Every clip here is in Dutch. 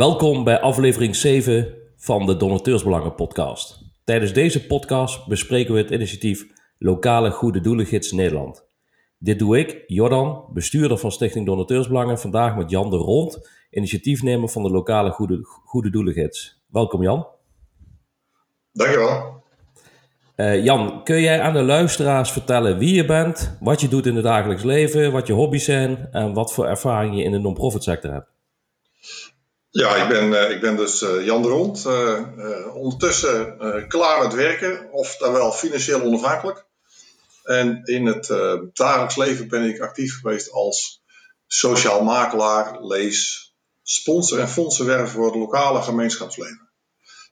Welkom bij aflevering 7 van de Donateursbelangen podcast. Tijdens deze podcast bespreken we het initiatief Lokale Goede Doelengids Nederland. Dit doe ik, Jordan, bestuurder van Stichting Donateursbelangen, vandaag met Jan de Rond, initiatiefnemer van de Lokale Goede, Goede Doelengids. Welkom Jan. Dankjewel. Uh, Jan, kun jij aan de luisteraars vertellen wie je bent, wat je doet in het dagelijks leven, wat je hobby's zijn en wat voor ervaring je in de non-profit sector hebt? Ja, ik ben, uh, ik ben dus uh, Jan de Rond. ondertussen klaar met werken, of dan wel financieel onafhankelijk. En in het dagelijks leven ben ik actief geweest als sociaal makelaar, lees, sponsor en fondsenwerver voor het lokale gemeenschapsleven.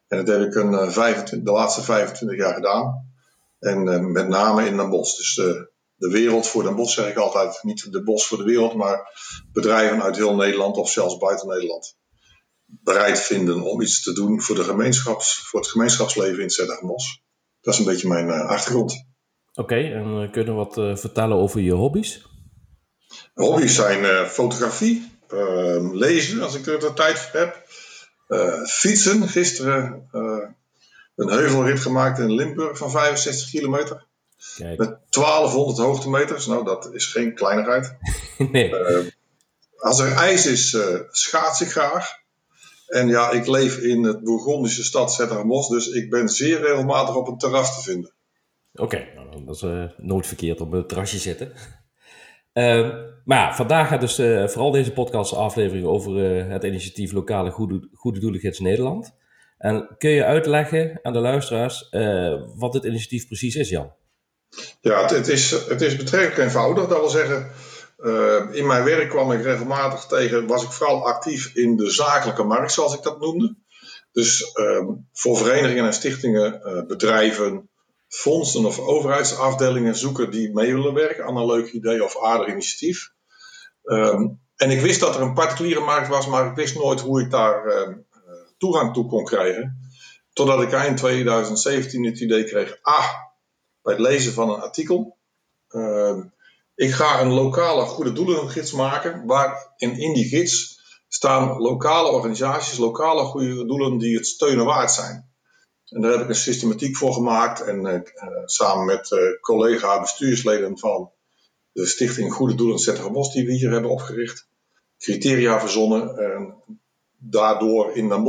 En dat heb ik een, 25, de laatste 25 jaar gedaan. En met name in Den Bosch. Dus de, de wereld voor Den Bosch zeg ik altijd. Niet de bos voor de wereld, maar bedrijven uit heel Nederland of zelfs buiten Nederland bereid vinden om iets te doen voor, de gemeenschaps, voor het gemeenschapsleven in Zettergenbos. Dat is een beetje mijn uh, achtergrond. Oké, en uh, kun je wat uh, vertellen over je hobby's? Hobby's zijn fotografie, ehm, lezen als ik er de tijd voor heb, fietsen. Gisteren een heuvelrit gemaakt in Limburg van 65 kilometer. Kijk. Met 1200 hoogtemeters. Nou, dat is geen kleinigheid. nee. als er ijs is, schaats ik graag. En ja, ik leef in het Bourgondische stad Zettermos, dus ik ben zeer regelmatig op een terras te vinden. Oké, nou, dat is uh, nooit verkeerd op een terrasje zitten. Uh, maar ja, vandaag gaat dus uh, vooral deze podcast aflevering over uh, het initiatief Lokale Goede, Goede Doelengids Nederland. En kun je uitleggen aan de luisteraars wat dit initiatief precies is, Jan? Ja, het, het, is, het is betrekkelijk eenvoudig. Dat wil zeggen, uh, in mijn werk kwam ik regelmatig tegen, was ik vooral actief in de zakelijke markt, zoals ik dat noemde. Dus uh, voor verenigingen en stichtingen, uh, bedrijven, fondsen of overheidsafdelingen zoeken die mee willen werken aan een leuk idee of aardig initiatief. Um, en ik wist dat er een particuliere markt was, maar ik wist nooit hoe ik daar ehm, toegang toe kon krijgen. Totdat ik eind 2017 het idee kreeg, ah, bij het lezen van een artikel. Ik ga een lokale goede doelengids maken, waarin in die gids staan lokale organisaties, lokale goede doelen die het steunen waard zijn. En daar heb ik een systematiek voor gemaakt en uh, samen met uh, collega bestuursleden van de Stichting Goede Doelen Zetterbos die we hier hebben opgericht, criteria verzonnen en daardoor in Den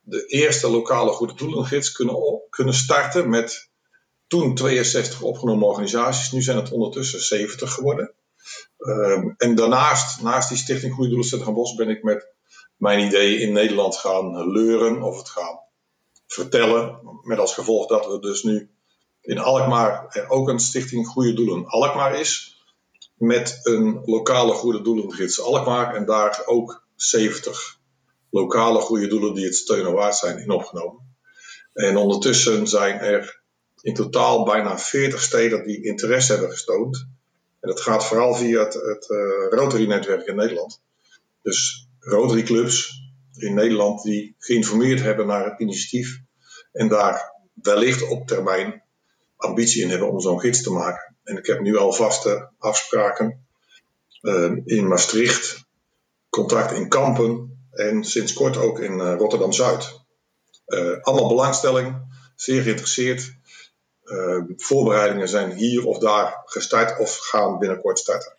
de eerste lokale goede doelengids kunnen, kunnen starten met toen 62 opgenomen organisaties, nu zijn het ondertussen 70 geworden. Um, en daarnaast, naast die Stichting Goede Doelen Centrum Bos, ben ik met mijn ideeën in Nederland gaan leuren of het gaan vertellen. Met als gevolg dat we dus nu in Alkmaar ook een Stichting Goede Doelen Alkmaar is. Met een lokale Goede Doelengids Alkmaar en daar ook 70 lokale goede doelen die het steunen waard zijn in opgenomen. En ondertussen zijn er in totaal bijna 40 steden die interesse hebben getoond. En dat gaat vooral via het, het uh, Rotary-netwerk in Nederland. Dus Rotary clubs in Nederland die geïnformeerd hebben naar het initiatief en daar wellicht op termijn ambitie in hebben om zo'n gids te maken. En ik heb nu al vaste afspraken uh, in Maastricht, contact in Kampen en sinds kort ook in uh, Rotterdam Zuid. allemaal belangstelling, zeer geïnteresseerd. Uh, voorbereidingen zijn hier of daar gestart of gaan binnenkort starten.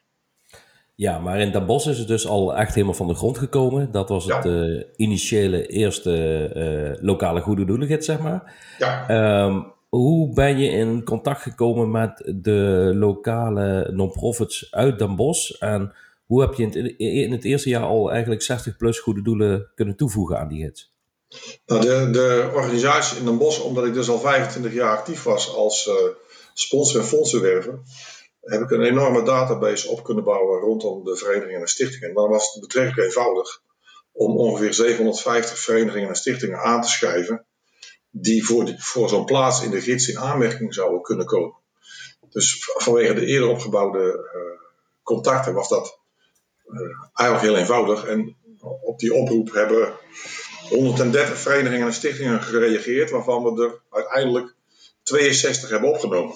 Ja, maar in Den Bosch is het dus al echt helemaal van de grond gekomen. Dat was het uh, initiële eerste uh, lokale goede doelengids, zeg maar. Ja. Um, hoe ben je in contact gekomen met de lokale non-profits uit Den Bosch? En hoe heb je in het, in het eerste jaar al eigenlijk 60 plus goede doelen kunnen toevoegen aan die gids? Nou, de, de organisatie in Den Bosch, omdat ik dus al 25 jaar actief was als uh, sponsor en fondsenwerver, heb ik een enorme database op kunnen bouwen rondom de verenigingen en stichtingen. En dan was het betrekkelijk eenvoudig om ongeveer 750 verenigingen en stichtingen aan te schrijven die voor, voor zo'n plaats in de gids in aanmerking zouden kunnen komen. Dus vanwege de eerder opgebouwde uh, contacten was dat uh, eigenlijk heel eenvoudig. En op die oproep hebben 130 verenigingen en stichtingen gereageerd, waarvan we er uiteindelijk 62 hebben opgenomen.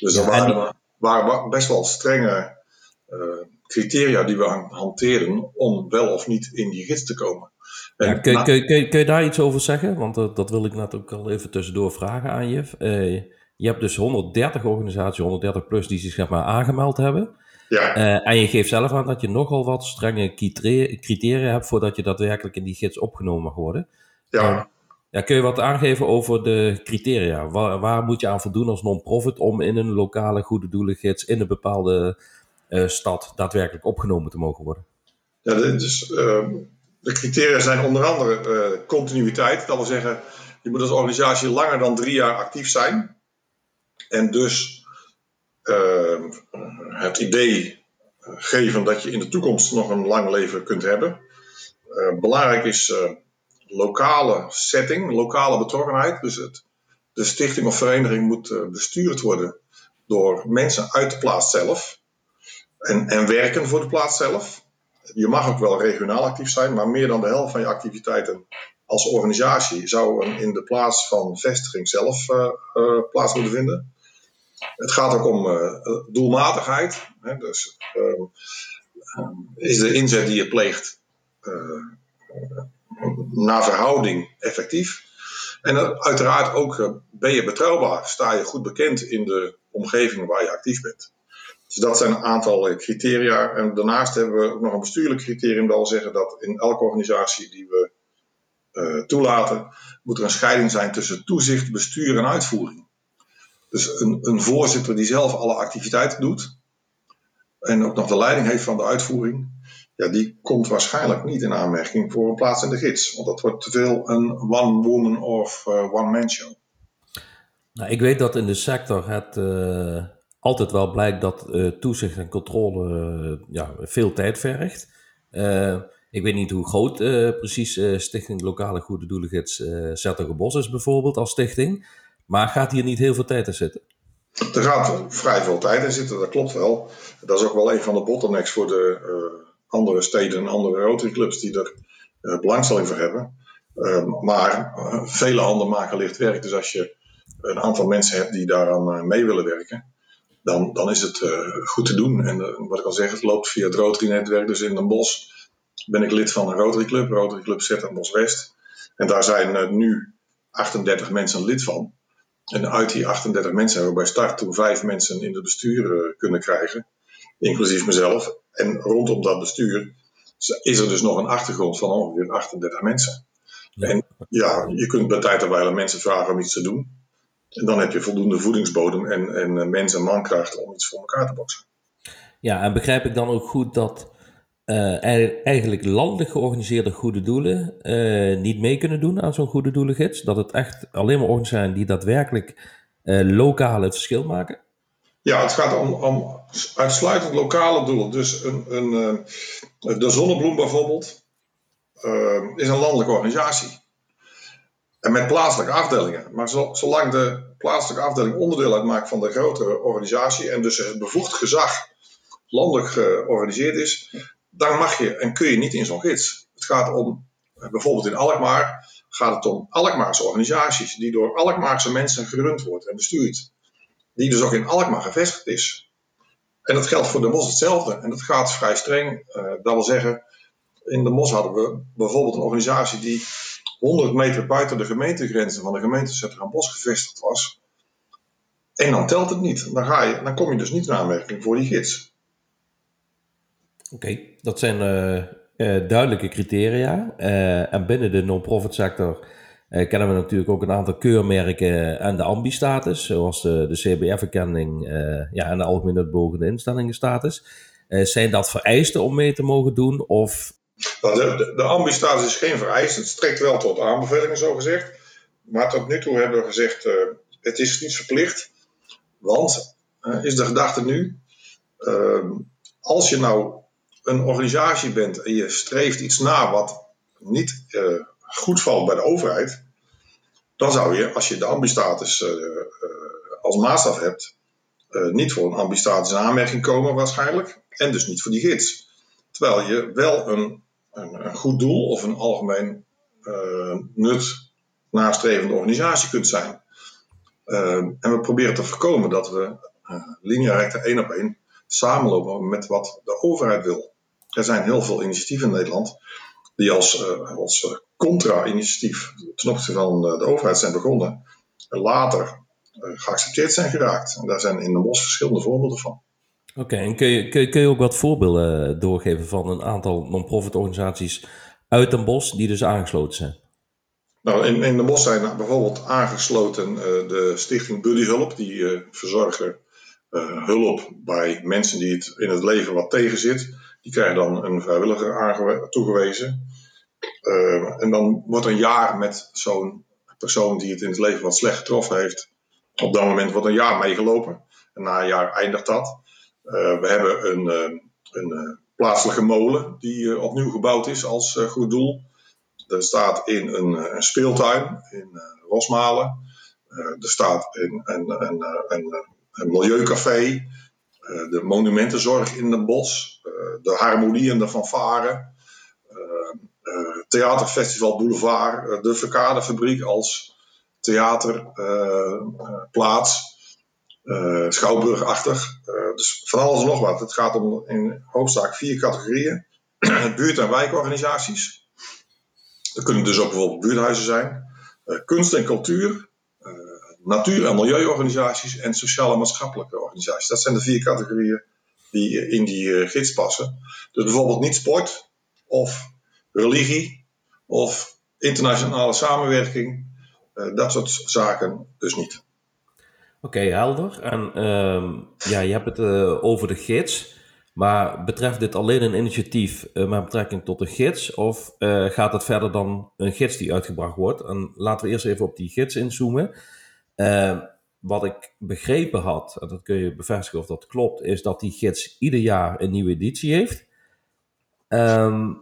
Dus er waren, waren, best wel strenge uh, criteria die we hanteren om wel of niet in die gids te komen. Ja, kun, kun, kun, kun, je daar iets over zeggen? Want dat, dat wil ik net ook al even tussendoor vragen aan je. Uh, je hebt dus 130 organisaties, 130 plus, die zich zeg maar, aangemeld hebben. Ja. Uh, en je geeft zelf aan dat je nogal wat strenge criteria hebt voordat je daadwerkelijk in die gids opgenomen mag worden. Ja. Ja, kun je wat aangeven over de criteria? Waar, waar moet je aan voldoen als non-profit om in een lokale goede doelengids in een bepaalde uh, stad daadwerkelijk opgenomen te mogen worden? Ja, dus, de criteria zijn onder andere continuïteit. Dat wil zeggen, je moet als organisatie langer dan drie jaar actief zijn. En dus het idee geven dat je in de toekomst nog een lang leven kunt hebben. belangrijk is lokale setting, lokale betrokkenheid. Dus het, de stichting of vereniging moet uh, bestuurd worden door mensen uit de plaats zelf. En, en werken voor de plaats zelf. Je mag ook wel regionaal actief zijn, maar meer dan de helft van je activiteiten als organisatie zou in de plaats van vestiging zelf plaats moeten vinden. Het gaat ook om doelmatigheid. Hè, dus ehm, is de inzet die je pleegt naar verhouding effectief. En uiteraard ook eh, ben je betrouwbaar, sta je goed bekend in de omgeving waar je actief bent. Dus dat zijn een aantal eh, criteria. En daarnaast hebben we ook nog een bestuurlijk criterium. Dat wil zeggen dat in elke organisatie die we toelaten, moet er een scheiding zijn tussen toezicht, bestuur en uitvoering. Dus een, een voorzitter die zelf alle activiteiten doet en ook nog de leiding heeft van de uitvoering, ja, die komt waarschijnlijk niet in aanmerking voor een plaats in de gids. Want dat wordt te veel een one-woman of uh, one-man show. Nou, ik weet dat in de sector het uh, altijd wel blijkt dat uh, toezicht en controle ja, veel tijd vergt. ik weet niet hoe groot precies Stichting Lokale Goede Doelengids uh, Bos is bijvoorbeeld als stichting. Maar gaat hier niet heel veel tijd in zitten? Er gaat vrij veel tijd in zitten, dat klopt wel. Dat is ook wel een van de bottlenecks voor de andere steden en andere Rotary clubs die er uh, belangstelling voor hebben. Ehm, maar uh, vele handen maken licht werk. Dus als je een aantal mensen hebt die daaraan mee willen werken, dan, dan is het goed te doen. En wat ik al zeg, het loopt via het Rotary-netwerk. Dus in Den Bosch ben ik lid van een Rotary Club, Rotary Club Bos West. En daar zijn nu 38 mensen lid van. En uit die 38 mensen hebben we bij start toen vijf mensen in het bestuur kunnen krijgen, inclusief mezelf. En rondom dat bestuur is er dus nog een achtergrond van ongeveer 38 mensen. En ja, je kunt bij tijd en wijle mensen vragen om iets te doen. En dan heb je voldoende voedingsbodem en, en eh, mensen en mankracht om iets voor elkaar te boksen. Ja, en begrijp ik dan ook goed dat uh, eigenlijk landelijk georganiseerde goede doelen uh, niet mee kunnen doen aan zo'n goede doelengids? Dat het echt alleen maar organisaties zijn die daadwerkelijk uh, lokaal het verschil maken? Ja, het gaat om, om uitsluitend lokale doelen. Dus een, een, de Zonnebloem bijvoorbeeld is een landelijke organisatie. En met plaatselijke afdelingen. Maar zolang de plaatselijke afdeling onderdeel uitmaakt van de grotere organisatie en dus het bevoegd gezag landelijk georganiseerd is, dan mag je en kun je niet in zo'n gids. Het gaat om, eh, bijvoorbeeld in Alkmaar, gaat het om Alkmaarse organisaties die door Alkmaarse mensen gerund wordt en bestuurd die dus ook in Alkmaar gevestigd is. En dat geldt voor de Mos hetzelfde. En dat gaat vrij streng. Uh, dat wil zeggen, in de Mos hadden we bijvoorbeeld een organisatie die 100 meter buiten de gemeentegrenzen van de gemeente Bos gevestigd was. En dan telt het niet. Dan, ga je, dan kom je dus niet in aanmerking voor die gids. Oké, dat zijn uh, uh, duidelijke criteria. en binnen de non-profit sector uh, kennen we natuurlijk ook een aantal keurmerken en de ambi-status, zoals de, de CBF-erkenning uh, ja, en de algemene uitbogende instellingenstatus. Uh, zijn dat vereisten om mee te mogen doen? Of... Nou, de, de, ambi-status is geen vereist. Het strekt wel tot aanbevelingen, zo gezegd. Maar tot nu toe hebben we gezegd, het is niet verplicht. Want, is de gedachte nu, ehm, als je nou een organisatie bent en je streeft iets na wat niet goed valt bij de overheid, dan zou je, als je de ambistatus uh, als maatstaf hebt, niet voor een ambistatus in aanmerking komen waarschijnlijk. En dus niet voor die gids. Terwijl je wel een, een, een goed doel of een algemeen nut nastrevende organisatie kunt zijn. en we proberen te voorkomen dat we lineair één op één samenlopen met wat de overheid wil. Er zijn heel veel initiatieven in Nederland die als, als contra-initiatief ten opzichte van de overheid zijn begonnen, later geaccepteerd zijn geraakt. En daar zijn in de bos verschillende voorbeelden van. Oké, en kun je, kun, je, kun je ook wat voorbeelden doorgeven van een aantal non-profit organisaties uit Den Bosch die dus aangesloten zijn? Nou, in, in Den Bosch zijn bijvoorbeeld aangesloten de stichting Buddy Hulp, die verzorgen uh, hulp bij mensen die het in het leven wat tegenzit. Die krijgen dan een vrijwilliger toegewezen. Uh, en dan wordt een jaar met zo'n persoon die het in het leven wat slecht getroffen heeft. Op dat moment wordt een jaar meegelopen. En na een jaar eindigt dat. Uh, we hebben een, een plaatselijke molen die opnieuw gebouwd is als goed doel. Er staat in een, een speeltuin in Rosmalen. er staat in een, een, een een Milieucafé, eh, de Monumentenzorg in Den Bosch, eh, de Harmonie en de Fanfare, eh, Theaterfestival Boulevard, de Verkadefabriek als theaterplaats. Uh, schouwburgachtig. Dus van alles en nog wat. Het gaat om in hoofdzaak vier categorieën. buurt- en wijkorganisaties. Dat kunnen dus ook bijvoorbeeld buurthuizen zijn. Kunst en cultuur natuur- en milieuorganisaties en sociale en maatschappelijke organisaties. Dat zijn de vier categorieën die in die eh, gids passen. Dus bijvoorbeeld niet sport of religie of internationale samenwerking. Uh, dat soort zaken dus niet. Oké, helder. En uh, ja, je hebt het over de gids. Maar betreft dit alleen een initiatief met betrekking tot de gids? Of gaat het verder dan een gids die uitgebracht wordt? En laten we eerst even op die gids inzoomen. Uh, wat ik begrepen had, en dat kun je bevestigen of dat klopt, is dat die gids ieder jaar een nieuwe editie heeft. Um,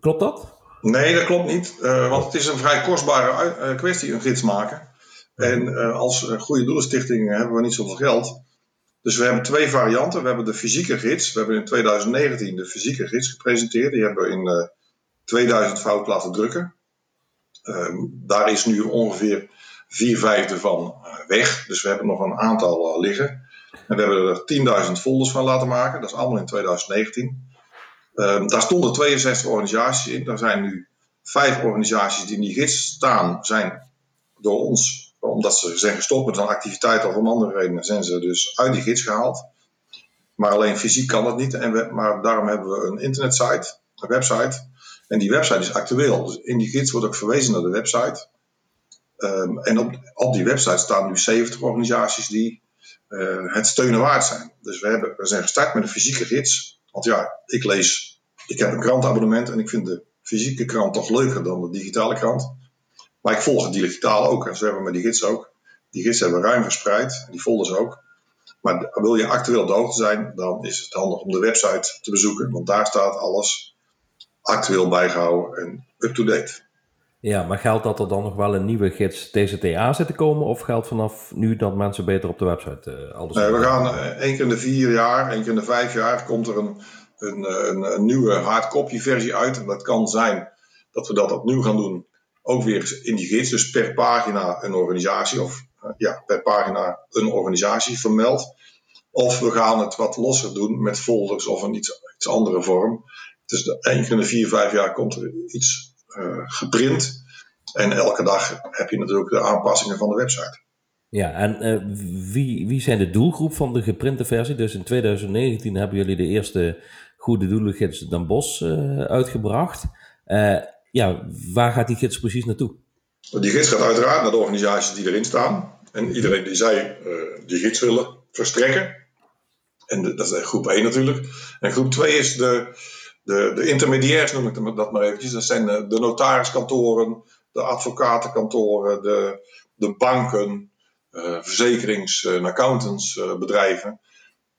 klopt dat? Nee, dat klopt niet. Uh, want het is een vrij kostbare uh, kwestie, een gids maken. En uh, als goede doelenstichting hebben we niet zoveel geld. Dus we hebben twee varianten. We hebben de fysieke gids. We hebben in 2019 de fysieke gids gepresenteerd. Die hebben we in 2000 fout laten drukken. Ehm, daar is nu ongeveer vier vijfde van eh, weg. Dus we hebben nog een aantal eh, liggen. En we hebben er 10.000 folders van laten maken. Dat is allemaal in 2019. Um, daar stonden 62 organisaties in. Er zijn nu vijf organisaties die in die gids staan, zijn door ons, omdat ze zijn gestopt met een activiteit of om andere redenen, zijn ze dus uit die gids gehaald. Maar alleen fysiek kan dat niet. En we, maar daarom hebben we een internetsite, een website. En die website is actueel. Dus in die gids wordt ook verwezen naar de website. Um, en op, op die website staan nu 70 organisaties die uh, het steunen waard zijn. Dus we, hebben, we zijn gestart met een fysieke gids. Want ja, ik lees, ik heb een krantabonnement en ik vind de fysieke krant toch leuker dan de digitale krant. Maar ik volg het digitaal ook. En zo hebben we met die gids ook. Die gids hebben we ruim verspreid, die folders ook. Maar wil je actueel op de hoogte zijn, dan is het handig om de website te bezoeken. Want daar staat alles actueel bijgehouden en up-to-date. Ja, maar geldt dat er dan nog wel een nieuwe gids TCTA zit te komen? Of geldt vanaf nu dat mensen beter op de website uh, alles Nee, we gaan uh, één keer in de vier jaar, één keer in de vijf jaar komt er een, een, een, een nieuwe hardcopy versie uit. En dat kan zijn dat we dat opnieuw gaan doen, ook weer in die gids. Dus per pagina een organisatie of ja, per pagina een organisatie vermeld. Of we gaan het wat losser doen met folders of een iets, iets andere vorm. Dus één keer in de vier, vijf jaar komt er iets geprint. En elke dag heb je natuurlijk de aanpassingen van de website. Ja, en uh, wie, wie zijn de doelgroep van de geprinte versie? Dus in 2019 hebben jullie de eerste Goede Doelengids Den Bos uh, uitgebracht. ja, waar gaat die gids precies naartoe? Die gids gaat uiteraard naar de organisaties die erin staan. En iedereen die zij die gids willen verstrekken. En de, dat is groep 1 natuurlijk. En groep 2 is de, de, de intermediairs noem ik dat maar eventjes. Dat zijn de, de notariskantoren, de advocatenkantoren, de, de banken, uh, verzekerings- en accountantsbedrijven.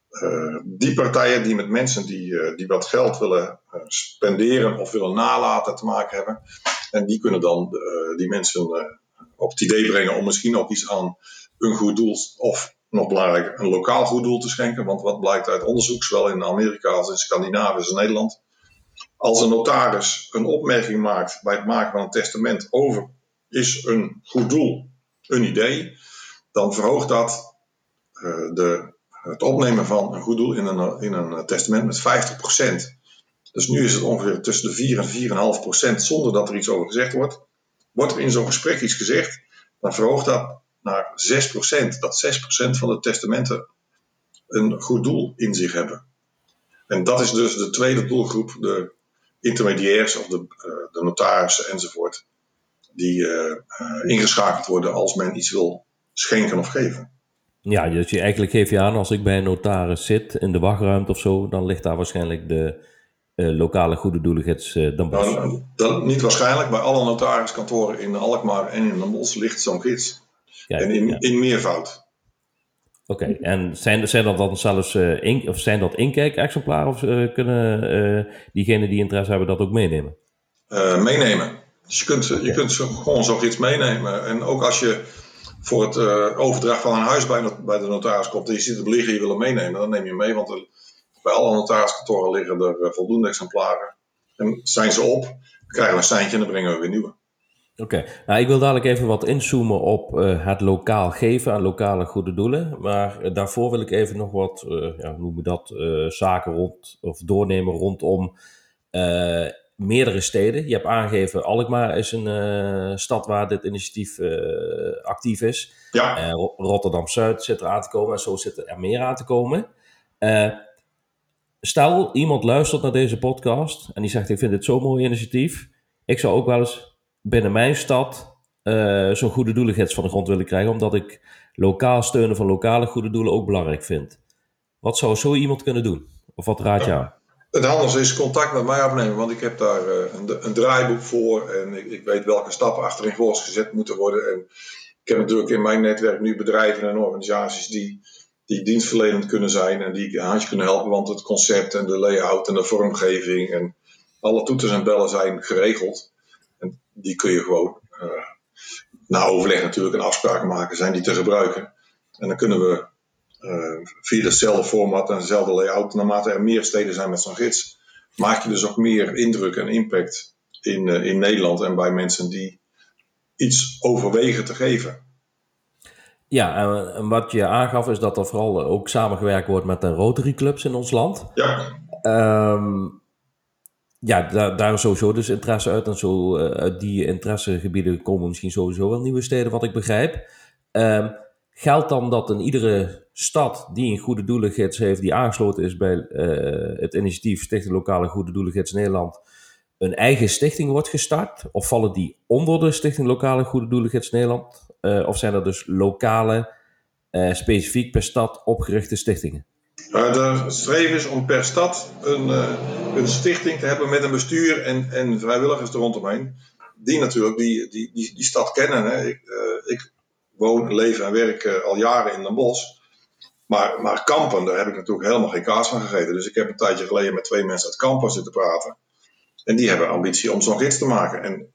Uh, die partijen die met mensen die, die wat geld willen spenderen of willen nalaten te maken hebben. En die kunnen dan die mensen op het idee brengen om misschien ook iets aan een goed doel of nog belangrijk een lokaal goed doel te schenken. Want wat blijkt uit onderzoek, zowel in Amerika als in Scandinavië in Nederland, als een notaris een opmerking maakt bij het maken van een testament over is een goed doel een idee, dan verhoogt dat uh, de, het opnemen van een goed doel in een, in een testament met 50%. Dus nu is het ongeveer tussen de 4 en 4,5 procent zonder dat er iets over gezegd wordt. Wordt er in zo'n gesprek iets gezegd, dan verhoogt dat naar 6 procent. Dat 6 procent van de testamenten een goed doel in zich hebben. En dat is dus de tweede doelgroep, de intermediairs of de, uh, de notarissen enzovoort, die uh, ingeschakeld worden als men iets wil schenken of geven. Ja, dus je, eigenlijk geef je aan, als ik bij een notaris zit in de wachtruimte of zo, dan ligt daar waarschijnlijk de lokale goede doeligheids uh, Nou, dat, niet waarschijnlijk, bij alle notariskantoren in Alkmaar en in Den Bosch ligt zo'n gids. Ja, en in, ja. in meervoud. Oké, en zijn, zijn dat dan zelfs uh, in, of zijn dat inkijk-exemplaren of uh, kunnen uh, diegenen die interesse hebben dat ook meenemen? meenemen. Dus je kunt, je kunt gewoon zoiets meenemen. En ook als je voor het overdracht van een huis bij, bij de notaris komt en je ziet het liggen, je wil hem meenemen, dan neem je hem mee. Want er, bij alle notariskantoren liggen er voldoende exemplaren. En zijn ze op, dan krijgen we een seintje en dan brengen we weer nieuwe. Oké, nou ik wil dadelijk even wat inzoomen op uh, het lokaal geven aan lokale goede doelen. Maar uh, daarvoor wil ik even nog wat, uh, ja, noem je dat, zaken rond of doornemen rondom meerdere steden. Je hebt aangegeven, Alkmaar is een stad waar dit initiatief actief is. Ja. Rotterdam-Zuid zit er aan te komen en zo zitten er meer aan te komen. stel, iemand luistert naar deze podcast en die zegt, ik vind dit zo'n mooi initiatief. Ik zou ook wel eens binnen mijn stad uh, zo'n goede doelengids van de grond willen krijgen, omdat ik lokaal steunen van lokale goede doelen ook belangrijk vind. Wat zou zo iemand kunnen doen? Of wat raad je aan? Het handigste is contact met mij opnemen, want ik heb daar uh, een, een, draaiboek voor en ik, ik, weet welke stappen achterin volgens gezet moeten worden. En ik heb natuurlijk in mijn netwerk nu bedrijven en organisaties die, die dienstverlenend kunnen zijn en die een handje kunnen helpen, want het concept en de layout en de vormgeving en alle toeters en bellen zijn geregeld die kun je gewoon uh, na overleg natuurlijk een afspraak maken, zijn die te gebruiken. En dan kunnen we uh, via hetzelfde format en dezelfde layout, naarmate er meer steden zijn met zo'n gids, maak je dus ook meer indruk en impact in, uh, in Nederland en bij mensen die iets overwegen te geven. Ja, en wat je aangaf is dat er vooral ook samengewerkt wordt met de Rotary Clubs in ons land. Ja. Um, ja, daar, is sowieso dus interesse uit. En zo uh, uit die interessegebieden komen misschien sowieso wel nieuwe steden, wat ik begrijp. Um, geldt dan dat in iedere stad die een goede doelengids heeft, die aangesloten is bij uh, het initiatief Stichting Lokale Goede Doelengids Nederland, een eigen stichting wordt gestart? Of vallen die onder de Stichting Lokale Goede Doelengids Nederland? Uh, of zijn er dus lokale, specifiek per stad opgerichte stichtingen? De streven is om per stad een, uh, een stichting te hebben met een bestuur en, en vrijwilligers er rondomheen. Die natuurlijk die, die, die, stad kennen. Hè. Ik, uh, ik woon, leef en werk uh, al jaren in Den Bosch. Maar, maar Kampen, daar heb ik natuurlijk helemaal geen kaas van gegeten. Dus ik heb een tijdje geleden met twee mensen uit Kampen zitten praten. En die hebben ambitie om zo'n gids te maken. En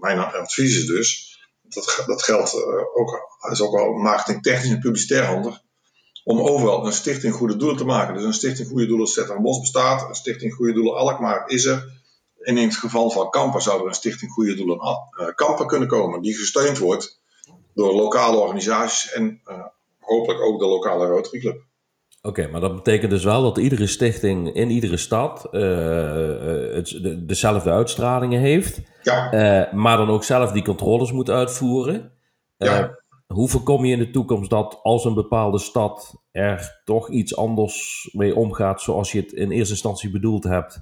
mijn advies is dus, dat, dat geldt ook, is ook wel marketingtechnisch en publicitair handig om overal een stichting goede doelen te maken. Dus een stichting goede doelen Bos bestaat, een stichting goede doelen Alkmaar is er. En in het geval van Kampen zou er een stichting goede doelen uh, Kampen kunnen komen, die gesteund wordt door lokale organisaties en uh, hopelijk ook de lokale Rotary Club. Oké, maar dat betekent dus wel dat iedere stichting in iedere stad uh, het, de, dezelfde uitstralingen heeft, ja. maar dan ook zelf die controles moet uitvoeren. Ja hoe voorkom je in de toekomst dat als een bepaalde stad er toch iets anders mee omgaat zoals je het in eerste instantie bedoeld hebt,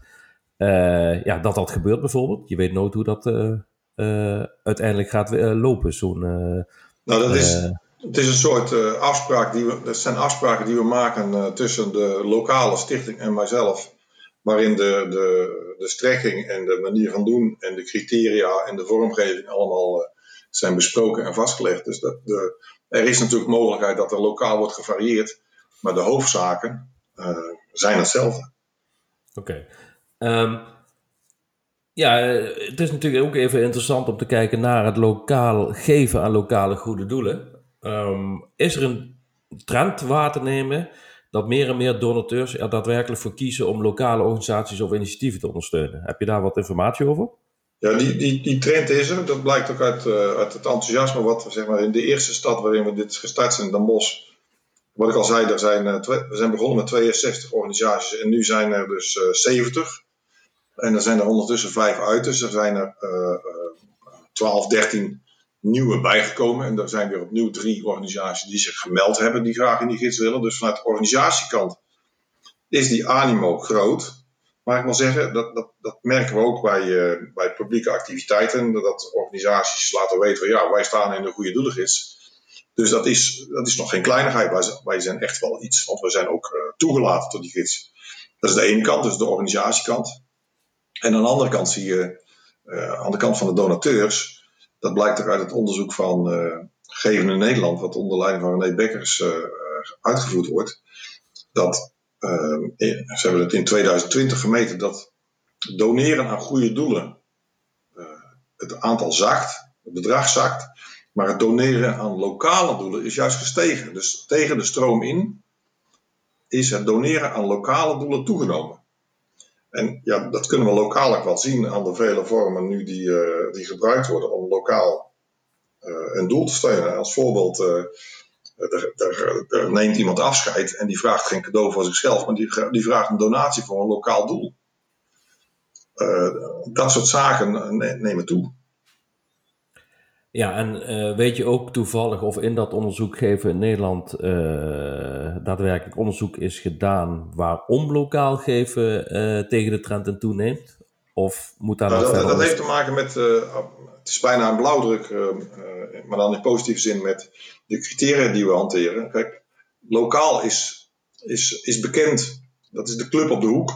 uh, ja, dat dat gebeurt bijvoorbeeld? Je weet nooit hoe dat uh, uh, uiteindelijk gaat lopen. Zo'n, nou, dat is, het is een soort afspraak die we, dat zijn afspraken die we maken tussen de lokale stichting en mijzelf, waarin de, de, de strekking en de manier van doen en de criteria en de vormgeving allemaal zijn besproken en vastgelegd. Dus dat de, er is natuurlijk mogelijkheid dat er lokaal wordt gevarieerd, maar de hoofdzaken uh, zijn hetzelfde. Oké. Ehm, ja, het is natuurlijk ook even interessant om te kijken naar het lokaal geven aan lokale goede doelen. Um, is er een trend waar te nemen dat meer en meer donateurs er daadwerkelijk voor kiezen om lokale organisaties of initiatieven te ondersteunen? Heb je daar wat informatie over? Ja, die, die, die trend is er. Dat blijkt ook uit, uh, uit het enthousiasme wat we zeg maar, in de eerste stad waarin we dit gestart zijn, Den Bosch. Wat ik al zei, er zijn, uh, we zijn begonnen met 62 organisaties en nu zijn er dus uh, 70. En er zijn er ondertussen vijf uit, dus er zijn er uh, 12, 13 nieuwe bijgekomen. En er zijn weer opnieuw drie organisaties die zich gemeld hebben, die graag in die gids willen. Dus vanuit de organisatiekant is die animo groot. Maar ik wil zeggen, dat, dat, dat merken we ook bij, uh, bij publieke activiteiten. Dat organisaties laten weten van ja, wij staan in de goede doelengids. Dus dat is, dat is nog geen kleinigheid. Wij, wij zijn echt wel iets, want we zijn ook uh, toegelaten tot die gids. Dat is de ene kant, dus de organisatiekant. En aan de andere kant zie je, uh, aan de kant van de donateurs, dat blijkt ook uit het onderzoek van Geven in Nederland, wat onder leiding van René Bekkers uitgevoerd wordt, dat ze hebben het in 2020 gemeten dat doneren aan goede doelen uh, het aantal zakt, het bedrag zakt, maar het doneren aan lokale doelen is juist gestegen. Dus tegen de stroom in is het doneren aan lokale doelen toegenomen. En ja, dat kunnen we lokaal ook wel zien aan de vele vormen nu die, die gebruikt worden om lokaal een doel te steunen. Als voorbeeld er, neemt iemand afscheid en die vraagt geen cadeau voor zichzelf, maar die, die vraagt een donatie voor een lokaal doel. Uh, dat soort zaken nemen toe. Ja, en uh, weet je ook toevallig of in dat onderzoek geven in Nederland uh, daadwerkelijk onderzoek is gedaan waarom lokaal geven tegen de trend en toeneemt? Of moet daar nou, dat, dat heeft te maken met, het is bijna een blauwdruk, maar dan in positieve zin met de criteria die we hanteren. Kijk, lokaal is, is, is bekend. Dat is de club op de hoek.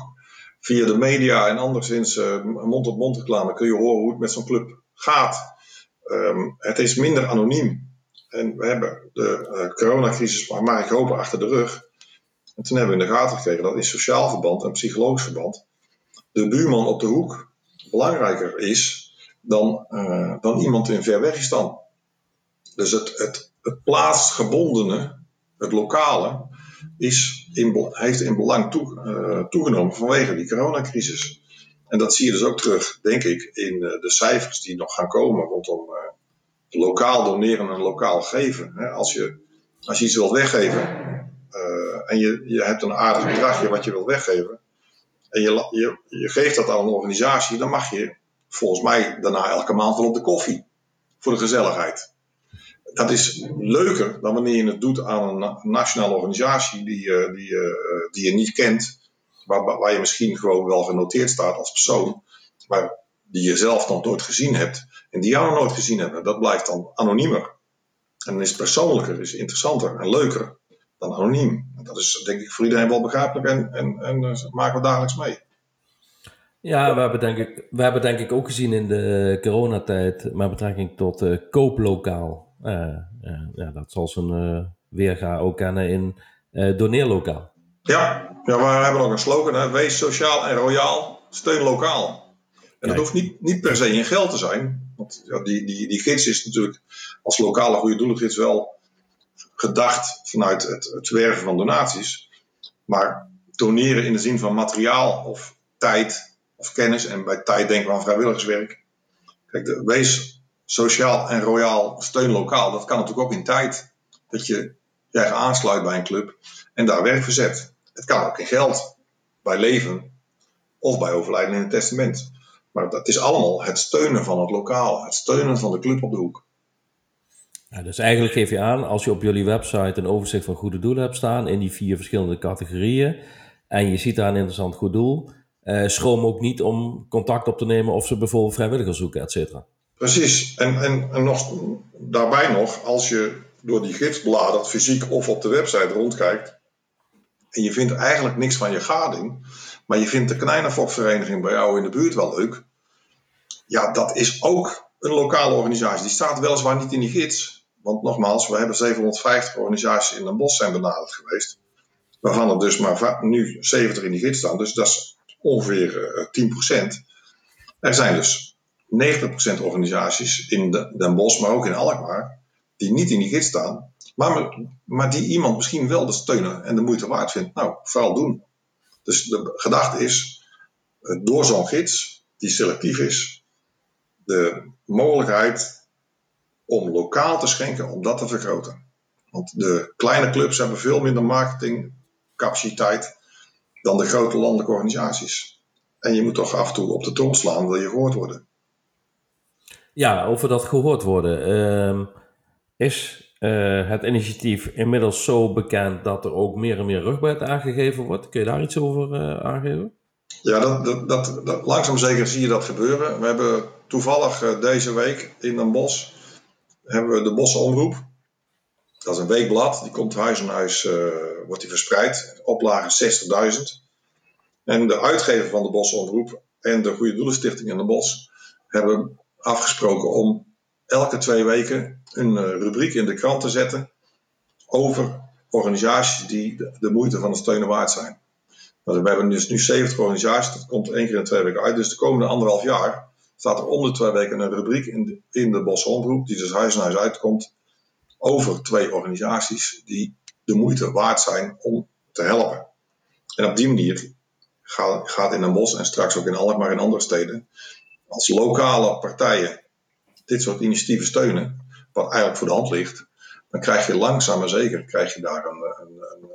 Via de media en anderszins uh, mond-op-mond reclame kun je horen hoe het met zo'n club gaat. Um, het is minder anoniem. En we hebben de uh, coronacrisis, maar, maar ik hoop, achter de rug. En toen hebben we in de gaten gekregen dat in sociaal verband en psychologisch verband de buurman op de hoek belangrijker is dan, uh, dan iemand in Verwegistan. Dus het, het het plaatsgebondene, het lokale, is in, heeft in belang toe, uh, toegenomen vanwege die coronacrisis. En dat zie je dus ook terug, denk ik, in uh, de cijfers die nog gaan komen rondom lokaal doneren en lokaal geven. Hè, als, je, als je iets wilt weggeven en je, je hebt een aardig bedragje wat je wilt weggeven, en je, je, je geeft dat aan een organisatie, dan mag je volgens mij daarna elke maand wel op de koffie voor de gezelligheid dat is leuker dan wanneer je het doet aan een nationale organisatie die, uh, die, uh, die je niet kent, waar, waar je misschien gewoon wel genoteerd staat als persoon, maar die je zelf nog nooit gezien hebt en die jou nog nooit gezien hebben. Dat blijft dan anoniemer. En is persoonlijker, is interessanter en leuker dan anoniem. Dat is denk ik voor iedereen wel begrijpelijk en, en, en maken we dagelijks mee. Ja, we hebben, denk ik, we hebben denk ik ook gezien in de coronatijd met betrekking tot uh, kooplokaal uh, ja, dat zal zijn weerga ook kennen in doneerlokaal. Ja, ja, we hebben ook een slogan, hè? wees sociaal en royaal, steun lokaal. En dat hoeft niet, niet per se in geld te zijn. Want ja, die, die, die gids is natuurlijk als lokale goede doelengids wel gedacht vanuit het, het werven van donaties. Maar doneren in de zin van materiaal of tijd of kennis. En bij tijd denken we aan vrijwilligerswerk. Kijk, de, wees sociaal en royaal steun lokaal, dat kan natuurlijk ook in tijd. Dat je je aansluit bij een club en daar werk verzet. Het kan ook in geld, bij leven of bij overlijden in het testament. Maar dat is allemaal het steunen van het lokaal, het steunen van de club op de hoek. Ja, dus eigenlijk geef je aan, als je op jullie website een overzicht van goede doelen hebt staan in die vier verschillende categorieën en je ziet daar een interessant goed doel, eh, schroom ook niet om contact op te nemen of ze bijvoorbeeld vrijwilligers zoeken, et cetera. Precies. En, en, en nog, daarbij nog, als je door die gids bladert, fysiek of op de website rondkijkt, en je vindt eigenlijk niks van je gading, maar je vindt de Knijnerfokvereniging bij jou in de buurt wel leuk, ja, dat is ook een lokale organisatie. Die staat weliswaar niet in die gids. Want nogmaals, we hebben 750 organisaties in Den Bosch zijn benaderd geweest. Waarvan er dus maar nu 70 in die gids staan. Dus dat is ongeveer 10%. Eh, er zijn dus 90% organisaties in Den Bosch, maar ook in Alkmaar, die niet in die gids staan, maar, maar die iemand misschien wel de steunen en de moeite waard vindt. Nou, vooral doen. Dus de gedachte is, eh, door zo'n gids, die selectief is, de mogelijkheid om lokaal te schenken, om dat te vergroten. Want de kleine clubs hebben veel minder marketingcapaciteit dan de grote landelijke organisaties. En je moet toch af en toe op de trom slaan, wil je gehoord worden. Ja, over dat gehoord worden. Ehm, is uh, het initiatief inmiddels zo bekend dat er ook meer en meer rugbaarheid aangegeven wordt? Kun je daar iets over uh, aangeven? Ja, dat, dat, dat, dat, langzaam zeker zie je dat gebeuren. We hebben toevallig uh, deze week in een bos hebben we de Bosomroep. Dat is een weekblad, die komt huis aan huis, wordt die verspreid. Oplage 60.000. En de uitgever van de Bosomroep en de Goede Doelenstichting in de Bos hebben afgesproken om elke twee weken een eh, rubriek in de krant te zetten over organisaties die de, moeite van het steunen waard zijn. Nou, we hebben dus nu 70 organisaties, dat komt één keer in twee weken uit. Dus de komende anderhalf jaar staat er om de twee weken een rubriek in de, in de Bosse die dus huis en huis uitkomt, over twee organisaties die de moeite waard zijn om te helpen. En op die manier gaat, in een bos en straks ook in Alkmaar en andere steden, als lokale partijen dit soort initiatieven steunen, wat eigenlijk voor de hand ligt, dan krijg je langzaam maar zeker krijg je daar een, een, een,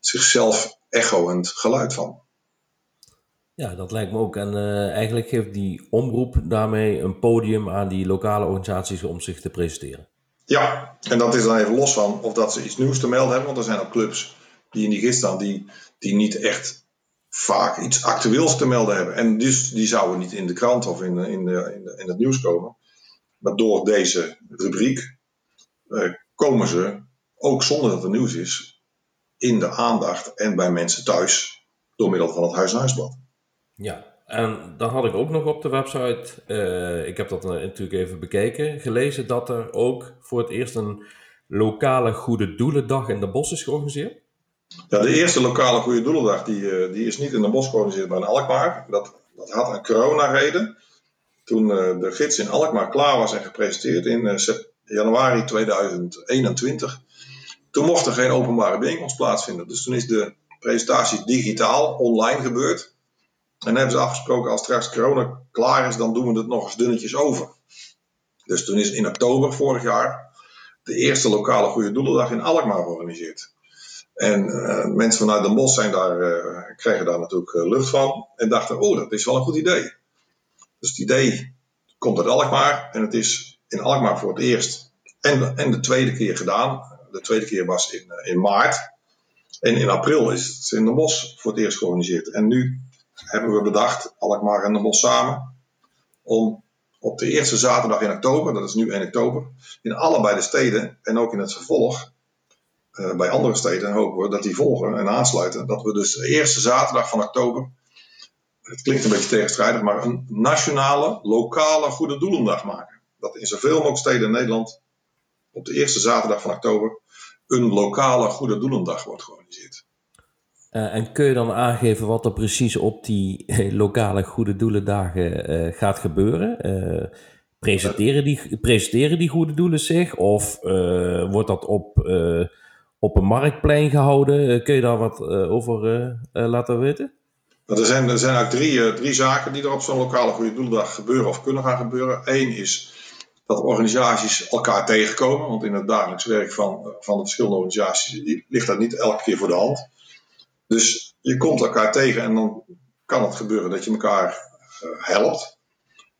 zichzelf echoend geluid van. Ja, dat lijkt me ook. En uh, eigenlijk geeft die omroep daarmee een podium aan die lokale organisaties om zich te presenteren. Ja, en dat is dan even los van of dat ze iets nieuws te melden hebben. Want er zijn ook clubs die in die gist staan die, die niet echt vaak iets actueels te melden hebben. En dus die zouden niet in de krant of in, in, de, in, de, in het nieuws komen. Maar door deze rubriek uh, komen ze, ook zonder dat er nieuws is, in de aandacht en bij mensen thuis door middel van het Huis- en Huisblad. Ja, en dan had ik ook nog op de website, uh, ik heb dat natuurlijk even bekeken, gelezen dat er ook voor het eerst een lokale Goede Doelendag in de Bos is georganiseerd. Ja, de eerste lokale Goede Doelendag die, uh, die is niet in de Bos georganiseerd, maar in Alkmaar. Dat, dat had een corona-reden. Toen de gids in Alkmaar klaar was en gepresenteerd in januari 2021, toen mocht er geen openbare bijeenkomst plaatsvinden. Dus toen is de presentatie digitaal, online gebeurd. En hebben ze afgesproken, als straks corona klaar is, dan doen we het nog eens dunnetjes over. Dus toen is in oktober vorig jaar de eerste lokale Goede Doelendag in Alkmaar georganiseerd. En uh, mensen vanuit Den Bosch zijn daar, uh, kregen daar natuurlijk lucht van en dachten, oh, dat is wel een goed idee. Dus het idee komt uit Alkmaar en het is in Alkmaar voor het eerst en, en de tweede keer gedaan. De tweede keer was in, in maart. En in april is het in de Bos voor het eerst georganiseerd. En nu hebben we bedacht, Alkmaar en de Bos samen, om op de eerste zaterdag in oktober, dat is nu 1 oktober, in allebei de steden en ook in het vervolg, uh, bij andere steden hopen we dat die volgen en aansluiten. Dat we dus de eerste zaterdag van oktober het klinkt een beetje tegenstrijdig, maar een nationale, lokale Goede Doelendag maken. Dat in zoveel mogelijk steden in Nederland op de eerste zaterdag van oktober een lokale Goede Doelendag wordt georganiseerd. Uh, en kun je dan aangeven wat er precies op die uh, lokale Goede Doelendagen uh, gaat gebeuren? presenteren, die, presenteren die goede doelen zich? Of wordt dat op, op een marktplein gehouden? kun je daar wat over laten weten? er zijn, er zijn eigenlijk drie, drie zaken die er op zo'n lokale goede doeldag gebeuren of kunnen gaan gebeuren. Eén is dat organisaties elkaar tegenkomen, want in het dagelijks werk van, eh, van de verschillende organisaties ligt dat niet elke keer voor de hand. Dus je komt elkaar tegen en dan kan het gebeuren dat je elkaar uh, helpt.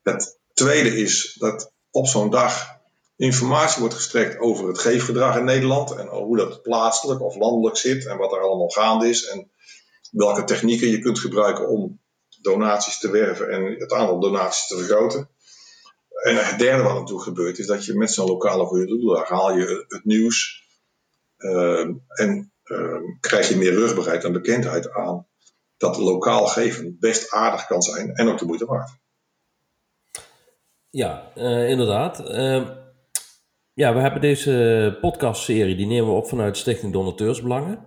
Het tweede is dat op zo'n dag informatie wordt gestrekt over het geefgedrag in Nederland en hoe dat plaatselijk of landelijk zit en wat er allemaal gaande is. En welke technieken je kunt gebruiken om donaties te werven en het aantal donaties te vergroten. En het derde wat natuurlijk gebeurt, is dat je met zo'n lokale goede doeldag haal je het nieuws uh, en krijg je meer rugbaarheid en bekendheid aan dat lokaal geven best aardig kan zijn en ook de moeite waard. Ja, uh, inderdaad. Ehm, ja, we hebben deze podcastserie, die nemen we op vanuit Stichting Donateursbelangen.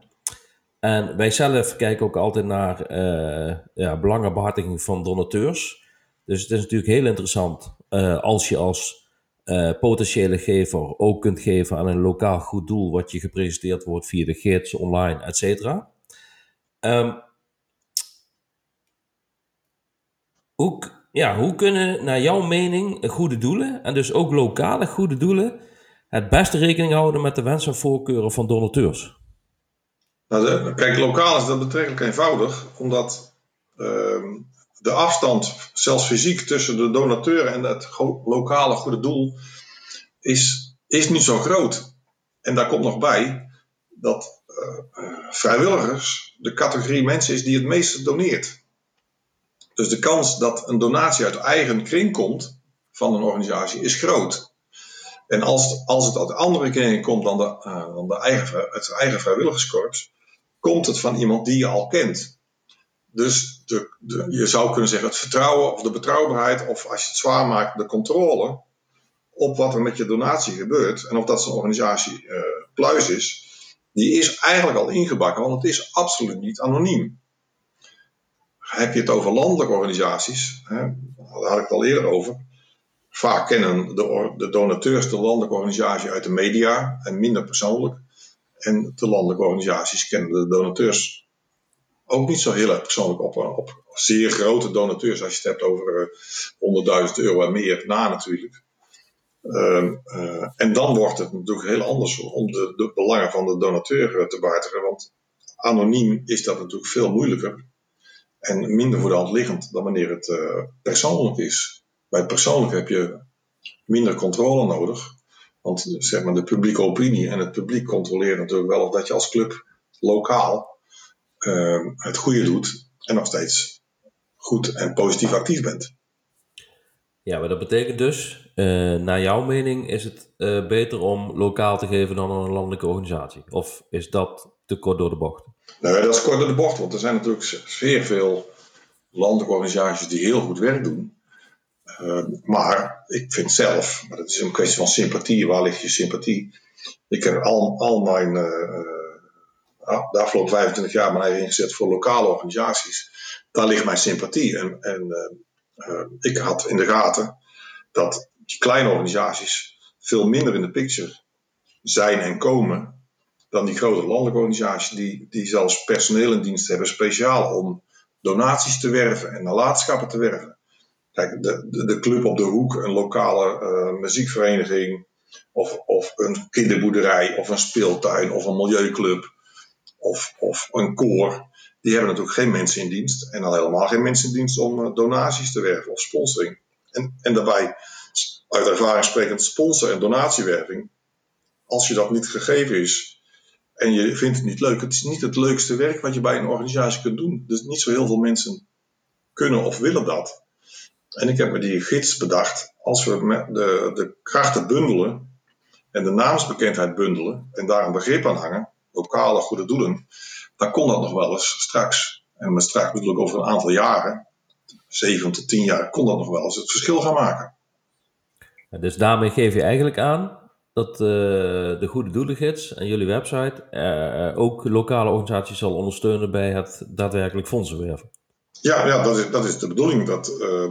En wij zelf kijken ook altijd naar uh, ja, belangenbehartiging van donateurs. Dus het is natuurlijk heel interessant uh, als je als uh, potentiële gever ook kunt geven aan een lokaal goed doel, wat je gepresenteerd wordt via de gids, online, et cetera. Um, hoe, ja, hoe kunnen, naar jouw mening, goede doelen, en dus ook lokale goede doelen, het beste rekening houden met de wensen en voorkeuren van donateurs? Nou, kijk, lokaal is dat betrekkelijk eenvoudig, omdat uh, de afstand, zelfs fysiek, tussen de donateur en het lokale goede doel is, is niet zo groot. En daar komt nog bij dat uh, vrijwilligers de categorie mensen is die het meeste doneert. Dus de kans dat een donatie uit eigen kring komt van een organisatie is groot. En als, als het uit andere kringen komt dan, de, uh, de eigen, het eigen vrijwilligerskorps, komt het van iemand die je al kent. Dus de, je zou kunnen zeggen het vertrouwen of de betrouwbaarheid, of als je het zwaar maakt, de controle op wat er met je donatie gebeurt en of dat zo'n organisatie uh, pluis is, die is eigenlijk al ingebakken, want het is absoluut niet anoniem. Heb je het over landelijke organisaties, hè, daar had ik het al eerder over. Vaak kennen de, de donateurs de landelijke organisatie uit de media en minder persoonlijk. En de landelijke organisaties kennen de donateurs ook niet zo heel erg persoonlijk op, op zeer grote donateurs, als je het hebt over 100.000 eh, euro en meer na natuurlijk. Uh, uh, en dan wordt het natuurlijk heel anders om de, de belangen van de donateur eh, te behartigen. Want anoniem is dat natuurlijk veel moeilijker en minder voor de hand liggend dan wanneer het uh, persoonlijk is. Bij het persoonlijk heb je minder controle nodig. Want zeg maar, de publieke opinie en het publiek controleren natuurlijk wel of dat je als club lokaal uh, het goede doet en nog steeds goed en positief actief bent. Ja, maar dat betekent dus, uh, naar jouw mening, is het uh, beter om lokaal te geven dan een landelijke organisatie? Of is dat te kort door de bocht? Nee, dat is kort door de bocht, want er zijn natuurlijk zeer veel landelijke organisaties die heel goed werk doen. Uh, maar ik vind zelf, maar dat is een kwestie van sympathie, waar ligt je sympathie? Ik heb al, al mijn, de afgelopen 25 jaar mijn eigen ingezet voor lokale organisaties. Daar ligt mijn sympathie. En, en uh, ik had in de gaten dat die kleine organisaties veel minder in de picture zijn en komen dan die grote landelijke organisaties die, die zelfs personeel in dienst hebben speciaal om donaties te werven en nalatenschappen te werven. Kijk, de, de, club op de hoek, een lokale uh, muziekvereniging of, of een kinderboerderij of een speeltuin of een milieuclub of, of een koor die hebben natuurlijk geen mensen in dienst. En al helemaal geen mensen in dienst om eh, donaties te werven of sponsoring. En, en daarbij, uit ervaring sprekend, sponsor- en donatiewerving. Als je dat niet gegeven is en je vindt het niet leuk, het is niet het leukste werk wat je bij een organisatie kunt doen. Dus niet zo heel veel mensen kunnen of willen dat. En ik heb me die gids bedacht, als we de, de krachten bundelen en de naamsbekendheid bundelen en daar een begrip aan hangen, lokale goede doelen, dan kon dat nog wel eens straks. En met straks bedoel ik over een aantal jaren, zeven tot tien jaar, kon dat nog wel eens het verschil gaan maken. dus daarmee geef je eigenlijk aan dat uh, de Goede Doelengids en jullie website uh, ook lokale organisaties zal ondersteunen bij het daadwerkelijk fondsenwerven. Ja, ja dat, is, dat is de bedoeling. Dat, uh,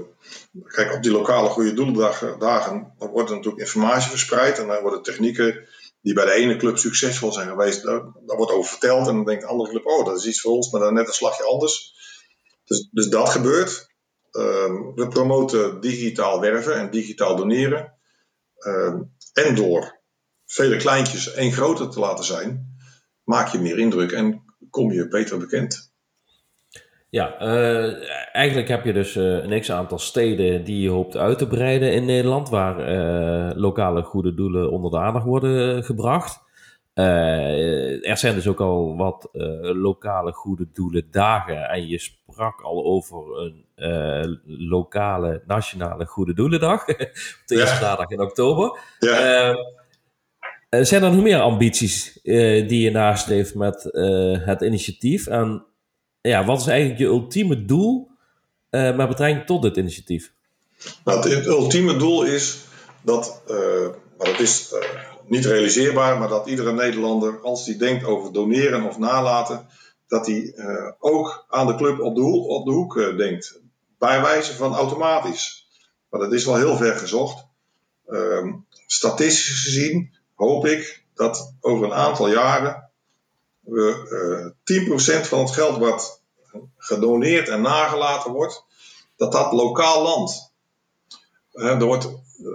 kijk, op die lokale Goede Doelendagen dagen, wordt er natuurlijk informatie verspreid en dan worden technieken die bij de ene club succesvol zijn geweest, daar, wordt over verteld. En dan denkt de andere club, oh, dat is iets voor ons, maar dan net een slagje anders. Dus, dus dat gebeurt. Ehm, we promoten digitaal werven en digitaal doneren. Ehm, en door vele kleintjes één groter te laten zijn, maak je meer indruk en kom je beter bekend. Ja, uh, eigenlijk heb je dus uh, een x-aantal steden die je hoopt uit te breiden in Nederland, waar uh, lokale goede doelen onder de aandacht worden gebracht. er zijn dus ook al wat lokale goede doelen dagen en je sprak al over een lokale nationale goede doelendag op de eerste zaterdag in oktober. Ja. zijn er nog meer ambities die je nastreeft met het initiatief? En ja, wat is eigenlijk je ultieme doel uh, met betrekking tot dit initiatief? Nou, het, ultieme doel is dat, uh, maar dat is uh, niet realiseerbaar, maar dat iedere Nederlander, als die denkt over doneren of nalaten, dat hij ook aan de club op de hoek, op de hoek denkt. Bij wijze van automatisch. Maar dat is wel heel ver gezocht. Ehm, statistisch gezien hoop ik dat over een aantal jaren we uh, 10% van het geld wat gedoneerd en nagelaten wordt, dat dat lokaal landt. Uh, er, wordt,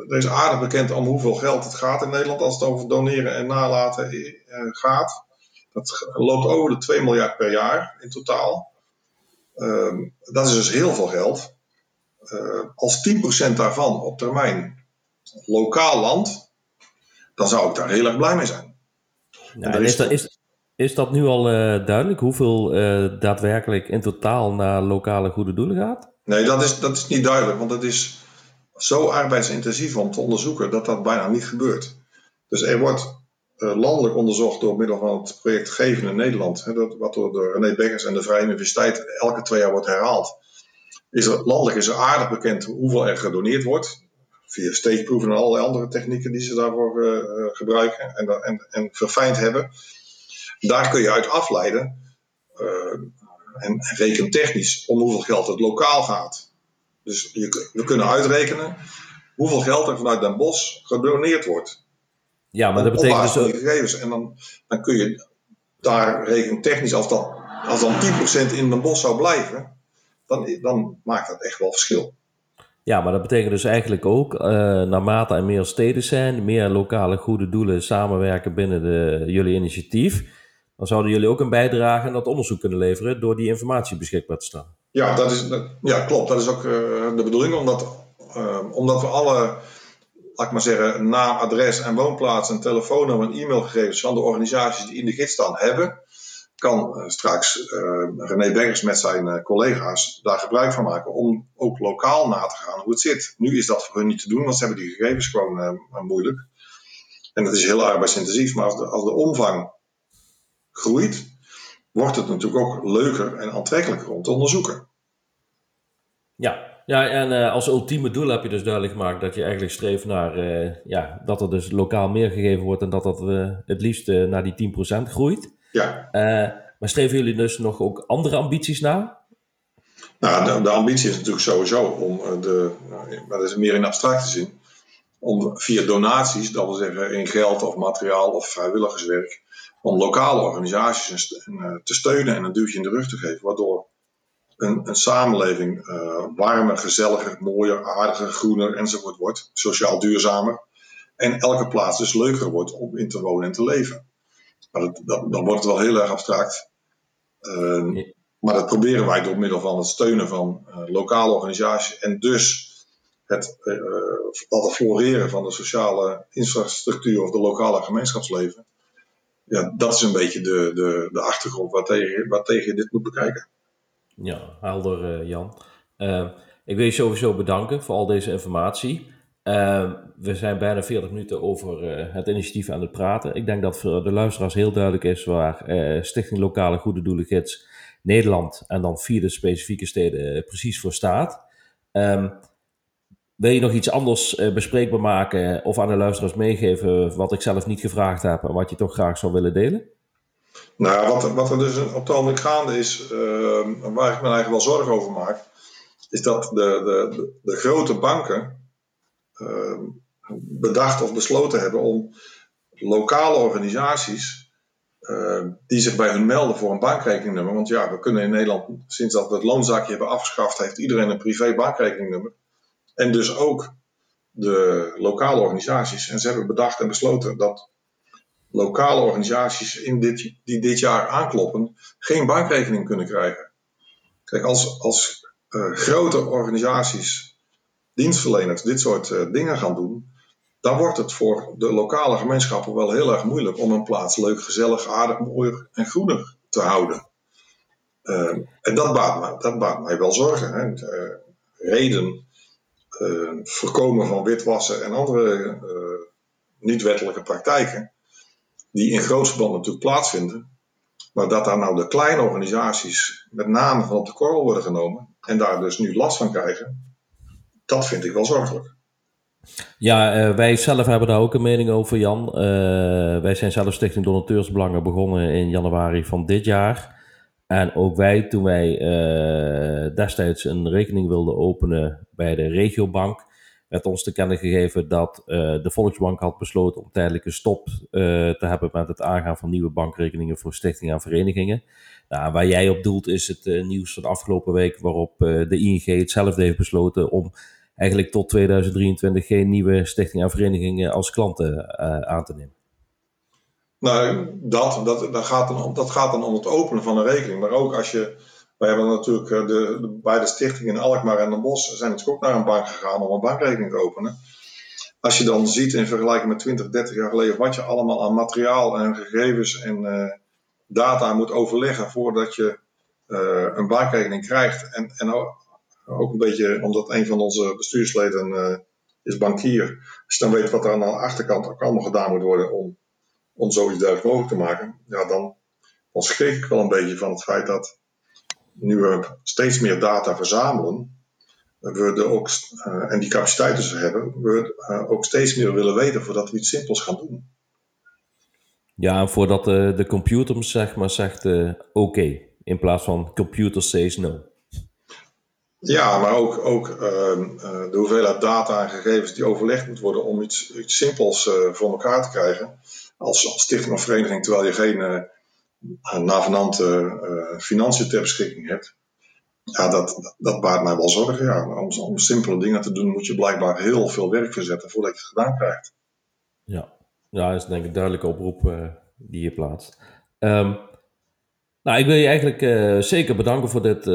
er is aardig bekend om hoeveel geld het gaat in Nederland als het over doneren en nalaten uh, gaat. Dat loopt over de 2 miljard per jaar in totaal. Ehm, dat is dus heel veel geld. Uh, als 10% daarvan op termijn lokaal land, dan zou ik daar heel erg blij mee zijn. Nou, is, dat, is, is dat nu al uh, duidelijk hoeveel uh, daadwerkelijk in totaal naar lokale goede doelen gaat? Nee, dat is, dat is niet duidelijk, want het is zo arbeidsintensief om te onderzoeken dat dat bijna niet gebeurt. Dus er wordt uh, landelijk onderzocht door middel van het project Geven in Nederland, hè, dat, wat door de René Beggers en de Vrije Universiteit elke twee jaar wordt herhaald. Is er, landelijk is er aardig bekend hoeveel er gedoneerd wordt. Via steekproeven en allerlei andere technieken die ze daarvoor gebruiken en, en, en verfijnd hebben. Daar kun je uit afleiden uh, en rekentechnisch om hoeveel geld het lokaal gaat. Dus je, we kunnen uitrekenen hoeveel geld er vanuit Den Bosch gedoneerd wordt. Ja, maar dat betekent dus ook... gegevens. En dan, dan kun je daar rekentechnisch, als, dat, als dan 10% in Den Bosch zou blijven, dan, dan maakt dat echt wel verschil. Ja, maar dat betekent dus eigenlijk ook, uh, naarmate er meer steden zijn, meer lokale goede doelen samenwerken binnen de, jullie initiatief, dan zouden jullie ook een bijdrage aan dat onderzoek kunnen leveren door die informatie beschikbaar te stellen. Ja, dat is, ja klopt. Dat is ook uh, de bedoeling, omdat, uh, omdat we alle, laat ik maar zeggen, naam, adres en woonplaats en telefoonnummer en e-mailgegevens van de organisaties die in de gids staan hebben, kan uh, straks René Beggers met zijn collega's daar gebruik van maken om ook lokaal na te gaan hoe het zit. Nu is dat voor hun niet te doen, want ze hebben die gegevens gewoon moeilijk. En dat is heel arbeidsintensief, maar als de omvang groeit, wordt het natuurlijk ook leuker en aantrekkelijker om te onderzoeken. Ja, ja en uh, als ultieme doel heb je dus duidelijk gemaakt dat je eigenlijk streeft naar uh, ja, dat er dus lokaal meer gegeven wordt en dat dat uh, het liefst naar die 10% groeit. Ja. maar streven jullie dus nog ook andere ambities na? Nou, de, de ambitie is natuurlijk sowieso om de, maar dat is meer in abstracte zin, om via donaties, dat wil zeggen in geld of materiaal of vrijwilligerswerk, om lokale organisaties eh, te steunen en een duwtje in de rug te geven, waardoor een, een samenleving uh, warmer, gezelliger, mooier, aardiger, groener enzovoort wordt, sociaal duurzamer. En elke plaats dus leuker wordt om in te wonen en te leven. Maar dat, dat, dan wordt het wel heel erg abstract. Uh, maar dat proberen wij door middel van het steunen van uh, lokale organisaties en dus het laten floreren van de sociale infrastructuur of de lokale gemeenschapsleven ja, dat is een beetje de, de, de achtergrond waar tegen, waar tegen je dit moet bekijken. Ja, helder uh, Jan. Uh, ik wil je sowieso bedanken voor al deze informatie. Uh, we zijn bijna 40 minuten over het initiatief aan het praten. Ik denk dat voor de luisteraars heel duidelijk is waar Stichting Lokale Goede Doelen Gids Nederland en dan vier de specifieke steden precies voor staat. Um, wil je nog iets anders uh, bespreekbaar maken of aan de luisteraars meegeven wat ik zelf niet gevraagd heb en wat je toch graag zou willen delen? Nou, wat, wat er dus op het ogenblik gaande is, uh, waar ik me eigenlijk wel zorgen over maak, is dat de, de, de, grote banken uh, bedacht of besloten hebben om lokale organisaties die zich bij hun melden voor een bankrekeningnummer. Want ja, we kunnen in Nederland, sinds dat we het loonzakje hebben afgeschaft, heeft iedereen een privé bankrekeningnummer. En dus ook de lokale organisaties. En ze hebben bedacht en besloten dat lokale organisaties in dit, die dit jaar aankloppen, geen bankrekening kunnen krijgen. Kijk, als, als uh, grote organisaties, dienstverleners, dit soort uh, dingen gaan doen, dan wordt het voor de lokale gemeenschappen wel heel erg moeilijk om een plaats leuk, gezellig, aardig, mooier en groener te houden. Uh, en dat baat, mij, dat wel zorgen. Hè. reden voorkomen van witwassen en andere uh, niet-wettelijke praktijken, die in groot verband natuurlijk plaatsvinden, maar dat daar nou de kleine organisaties met name van op de korrel worden genomen en daar dus nu last van krijgen, dat vind ik wel zorgelijk. Ja, uh, wij zelf hebben daar ook een mening over, Jan. wij zijn zelf Stichting Donateursbelangen begonnen in januari van dit jaar. En ook wij, toen wij uh, destijds een rekening wilden openen bij de regiobank, werd ons te kennen gegeven dat uh, de Volksbank had besloten om tijdelijke stop uh, te hebben met het aangaan van nieuwe bankrekeningen voor stichtingen en verenigingen. Nou, waar jij op doelt is het nieuws van de afgelopen week waarop de ING hetzelfde heeft besloten om eigenlijk tot 2023 geen nieuwe stichtingen en verenigingen als klanten aan te nemen. Nou, dat, dat, dat, gaat dan om, dat gaat dan om het openen van een rekening. Maar ook als je wij hebben natuurlijk de, de beide stichtingen in Alkmaar en Den Bosch zijn natuurlijk ook naar een bank gegaan om een bankrekening te openen. Als je dan ziet in vergelijking met 20, 30 jaar geleden wat je allemaal aan materiaal en gegevens en data moet overleggen voordat je een bankrekening krijgt. En, en ook een beetje omdat een van onze bestuursleden is bankier. Je dan weet wat er aan de achterkant ook allemaal gedaan moet worden om, om zoiets dergelijks mogelijk te maken, ja, dan, dan schrik ik wel een beetje van het feit dat nu we steeds meer data verzamelen, we er ook, uh, en die capaciteiten dus hebben, we uh, ook steeds meer willen weten voordat we iets simpels gaan doen. Ja, en voordat de, de computer zeg maar zegt uh, oké, in plaats van computer says no. Ja, maar ook, ook uh, de hoeveelheid data en gegevens die overlegd moet worden om iets, iets simpels voor elkaar te krijgen. Als, als stichting of vereniging, terwijl je geen uh, navenante financiën ter beschikking hebt. Ja, dat, dat, baart mij wel zorgen. Ja. Om, om simpele dingen te doen moet je blijkbaar heel veel werk verzetten voordat je het gedaan krijgt. Ja, ja dat is denk ik een duidelijke oproep die je plaatst. Um, nou, ik wil je eigenlijk zeker bedanken voor dit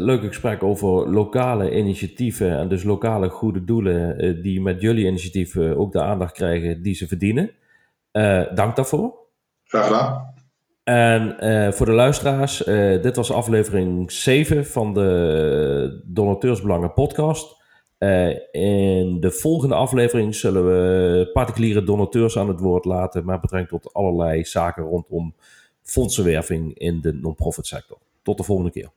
leuke gesprek over lokale initiatieven en dus lokale goede doelen die met jullie initiatief ook de aandacht krijgen die ze verdienen. Dank daarvoor. Graag gedaan. En voor de luisteraars, dit was aflevering 7 van de Donateursbelangen podcast. in de volgende aflevering zullen we particuliere donateurs aan het woord laten met betrekking tot allerlei zaken rondom fondsenwerving in de non-profit sector. Tot de volgende keer.